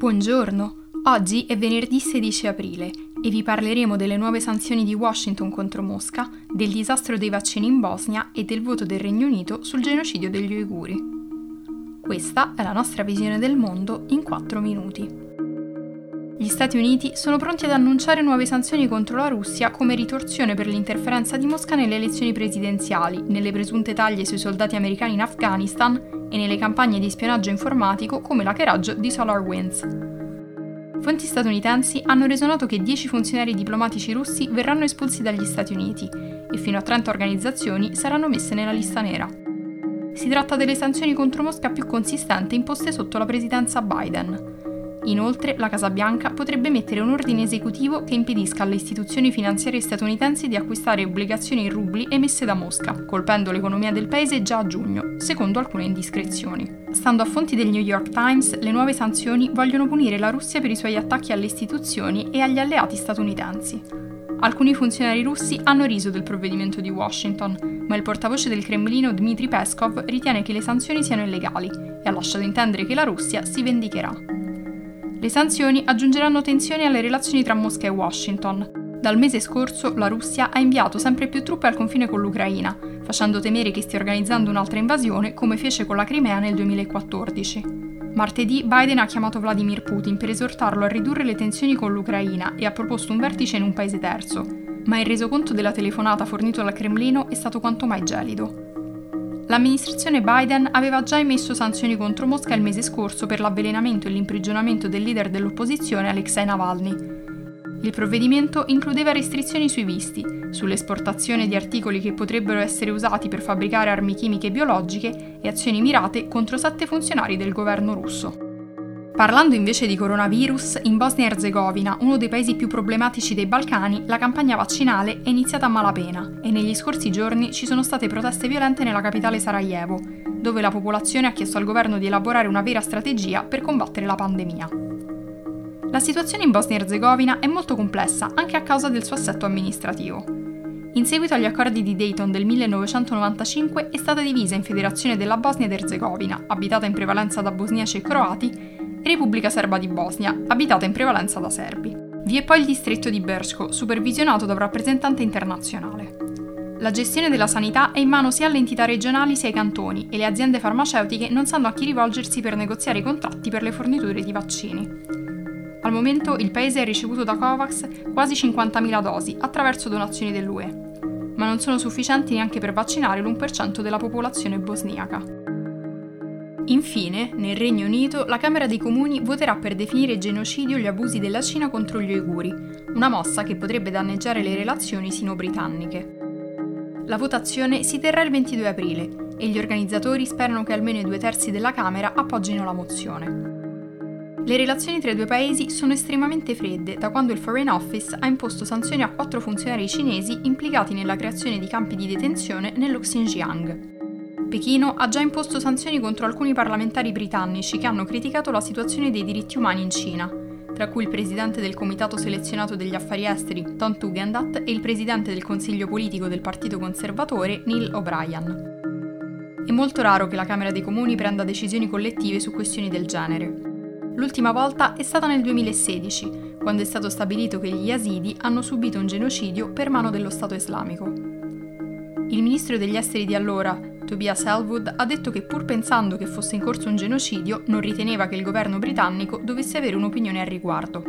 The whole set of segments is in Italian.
Buongiorno, oggi è venerdì 16 aprile e vi parleremo delle nuove sanzioni di Washington contro Mosca, del disastro dei vaccini in Bosnia e del voto del Regno Unito sul genocidio degli uiguri. Questa è la nostra visione del mondo in 4 minuti. Gli Stati Uniti sono pronti ad annunciare nuove sanzioni contro la Russia come ritorsione per l'interferenza di Mosca nelle elezioni presidenziali, nelle presunte taglie sui soldati americani in Afghanistan e nelle campagne di spionaggio informatico come l'hackeraggio di SolarWinds. Fonti statunitensi hanno reso noto che 10 funzionari diplomatici russi verranno espulsi dagli Stati Uniti e fino a 30 organizzazioni saranno messe nella lista nera. Si tratta delle sanzioni contro Mosca più consistenti imposte sotto la presidenza Biden. Inoltre, la Casa Bianca potrebbe mettere un ordine esecutivo che impedisca alle istituzioni finanziarie statunitensi di acquistare obbligazioni in rubli emesse da Mosca, colpendo l'economia del paese già a giugno, secondo alcune indiscrezioni. Stando a fonti del New York Times, le nuove sanzioni vogliono punire la Russia per i suoi attacchi alle istituzioni e agli alleati statunitensi. Alcuni funzionari russi hanno riso del provvedimento di Washington, ma il portavoce del Cremlino Dmitry Peskov ritiene che le sanzioni siano illegali e ha lasciato intendere che la Russia si vendicherà. Le sanzioni aggiungeranno tensioni alle relazioni tra Mosca e Washington. Dal mese scorso la Russia ha inviato sempre più truppe al confine con l'Ucraina, facendo temere che stia organizzando un'altra invasione come fece con la Crimea nel 2014. Martedì Biden ha chiamato Vladimir Putin per esortarlo a ridurre le tensioni con l'Ucraina e ha proposto un vertice in un paese terzo, ma il resoconto della telefonata fornito dal Cremlino è stato quanto mai gelido. L'amministrazione Biden aveva già emesso sanzioni contro Mosca il mese scorso per l'avvelenamento e l'imprigionamento del leader dell'opposizione Alexei Navalny. Il provvedimento includeva restrizioni sui visti, sull'esportazione di articoli che potrebbero essere usati per fabbricare armi chimiche biologiche e azioni mirate contro sette funzionari del governo russo. Parlando invece di coronavirus, in Bosnia e Erzegovina, uno dei paesi più problematici dei Balcani, la campagna vaccinale è iniziata a malapena e negli scorsi giorni ci sono state proteste violente nella capitale Sarajevo, dove la popolazione ha chiesto al governo di elaborare una vera strategia per combattere la pandemia. La situazione in Bosnia e Erzegovina è molto complessa anche a causa del suo assetto amministrativo. In seguito agli accordi di Dayton del 1995 è stata divisa in Federazione della Bosnia ed Erzegovina, abitata in prevalenza da bosniaci e croati, Repubblica Serba di Bosnia, abitata in prevalenza da serbi. Vi è poi il distretto di Bershko, supervisionato da un rappresentante internazionale. La gestione della sanità è in mano sia alle entità regionali sia ai cantoni e le aziende farmaceutiche non sanno a chi rivolgersi per negoziare i contratti per le forniture di vaccini. Al momento il paese ha ricevuto da Covax quasi 50.000 dosi attraverso donazioni dell'UE, ma non sono sufficienti neanche per vaccinare l'1% della popolazione bosniaca. Infine, nel Regno Unito, la Camera dei Comuni voterà per definire genocidio gli abusi della Cina contro gli uiguri, una mossa che potrebbe danneggiare le relazioni sino-britanniche. La votazione si terrà il 22 aprile e gli organizzatori sperano che almeno i due terzi della Camera appoggino la mozione. Le relazioni tra i due paesi sono estremamente fredde da quando il Foreign Office ha imposto sanzioni a quattro funzionari cinesi implicati nella creazione di campi di detenzione nello Xinjiang. Pechino ha già imposto sanzioni contro alcuni parlamentari britannici che hanno criticato la situazione dei diritti umani in Cina, tra cui il presidente del Comitato selezionato degli affari esteri, Tom Tugendat, e il presidente del Consiglio politico del Partito Conservatore, Neil O'Brien. È molto raro che la Camera dei Comuni prenda decisioni collettive su questioni del genere. L'ultima volta è stata nel 2016, quando è stato stabilito che gli Yazidi hanno subito un genocidio per mano dello Stato islamico. Il ministro degli esteri di allora, Tobias Elwood ha detto che pur pensando che fosse in corso un genocidio, non riteneva che il governo britannico dovesse avere un'opinione al riguardo.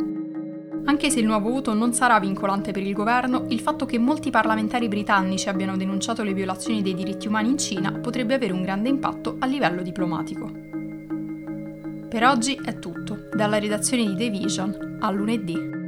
Anche se il nuovo voto non sarà vincolante per il governo, il fatto che molti parlamentari britannici abbiano denunciato le violazioni dei diritti umani in Cina potrebbe avere un grande impatto a livello diplomatico. Per oggi è tutto, dalla redazione di The Vision a lunedì.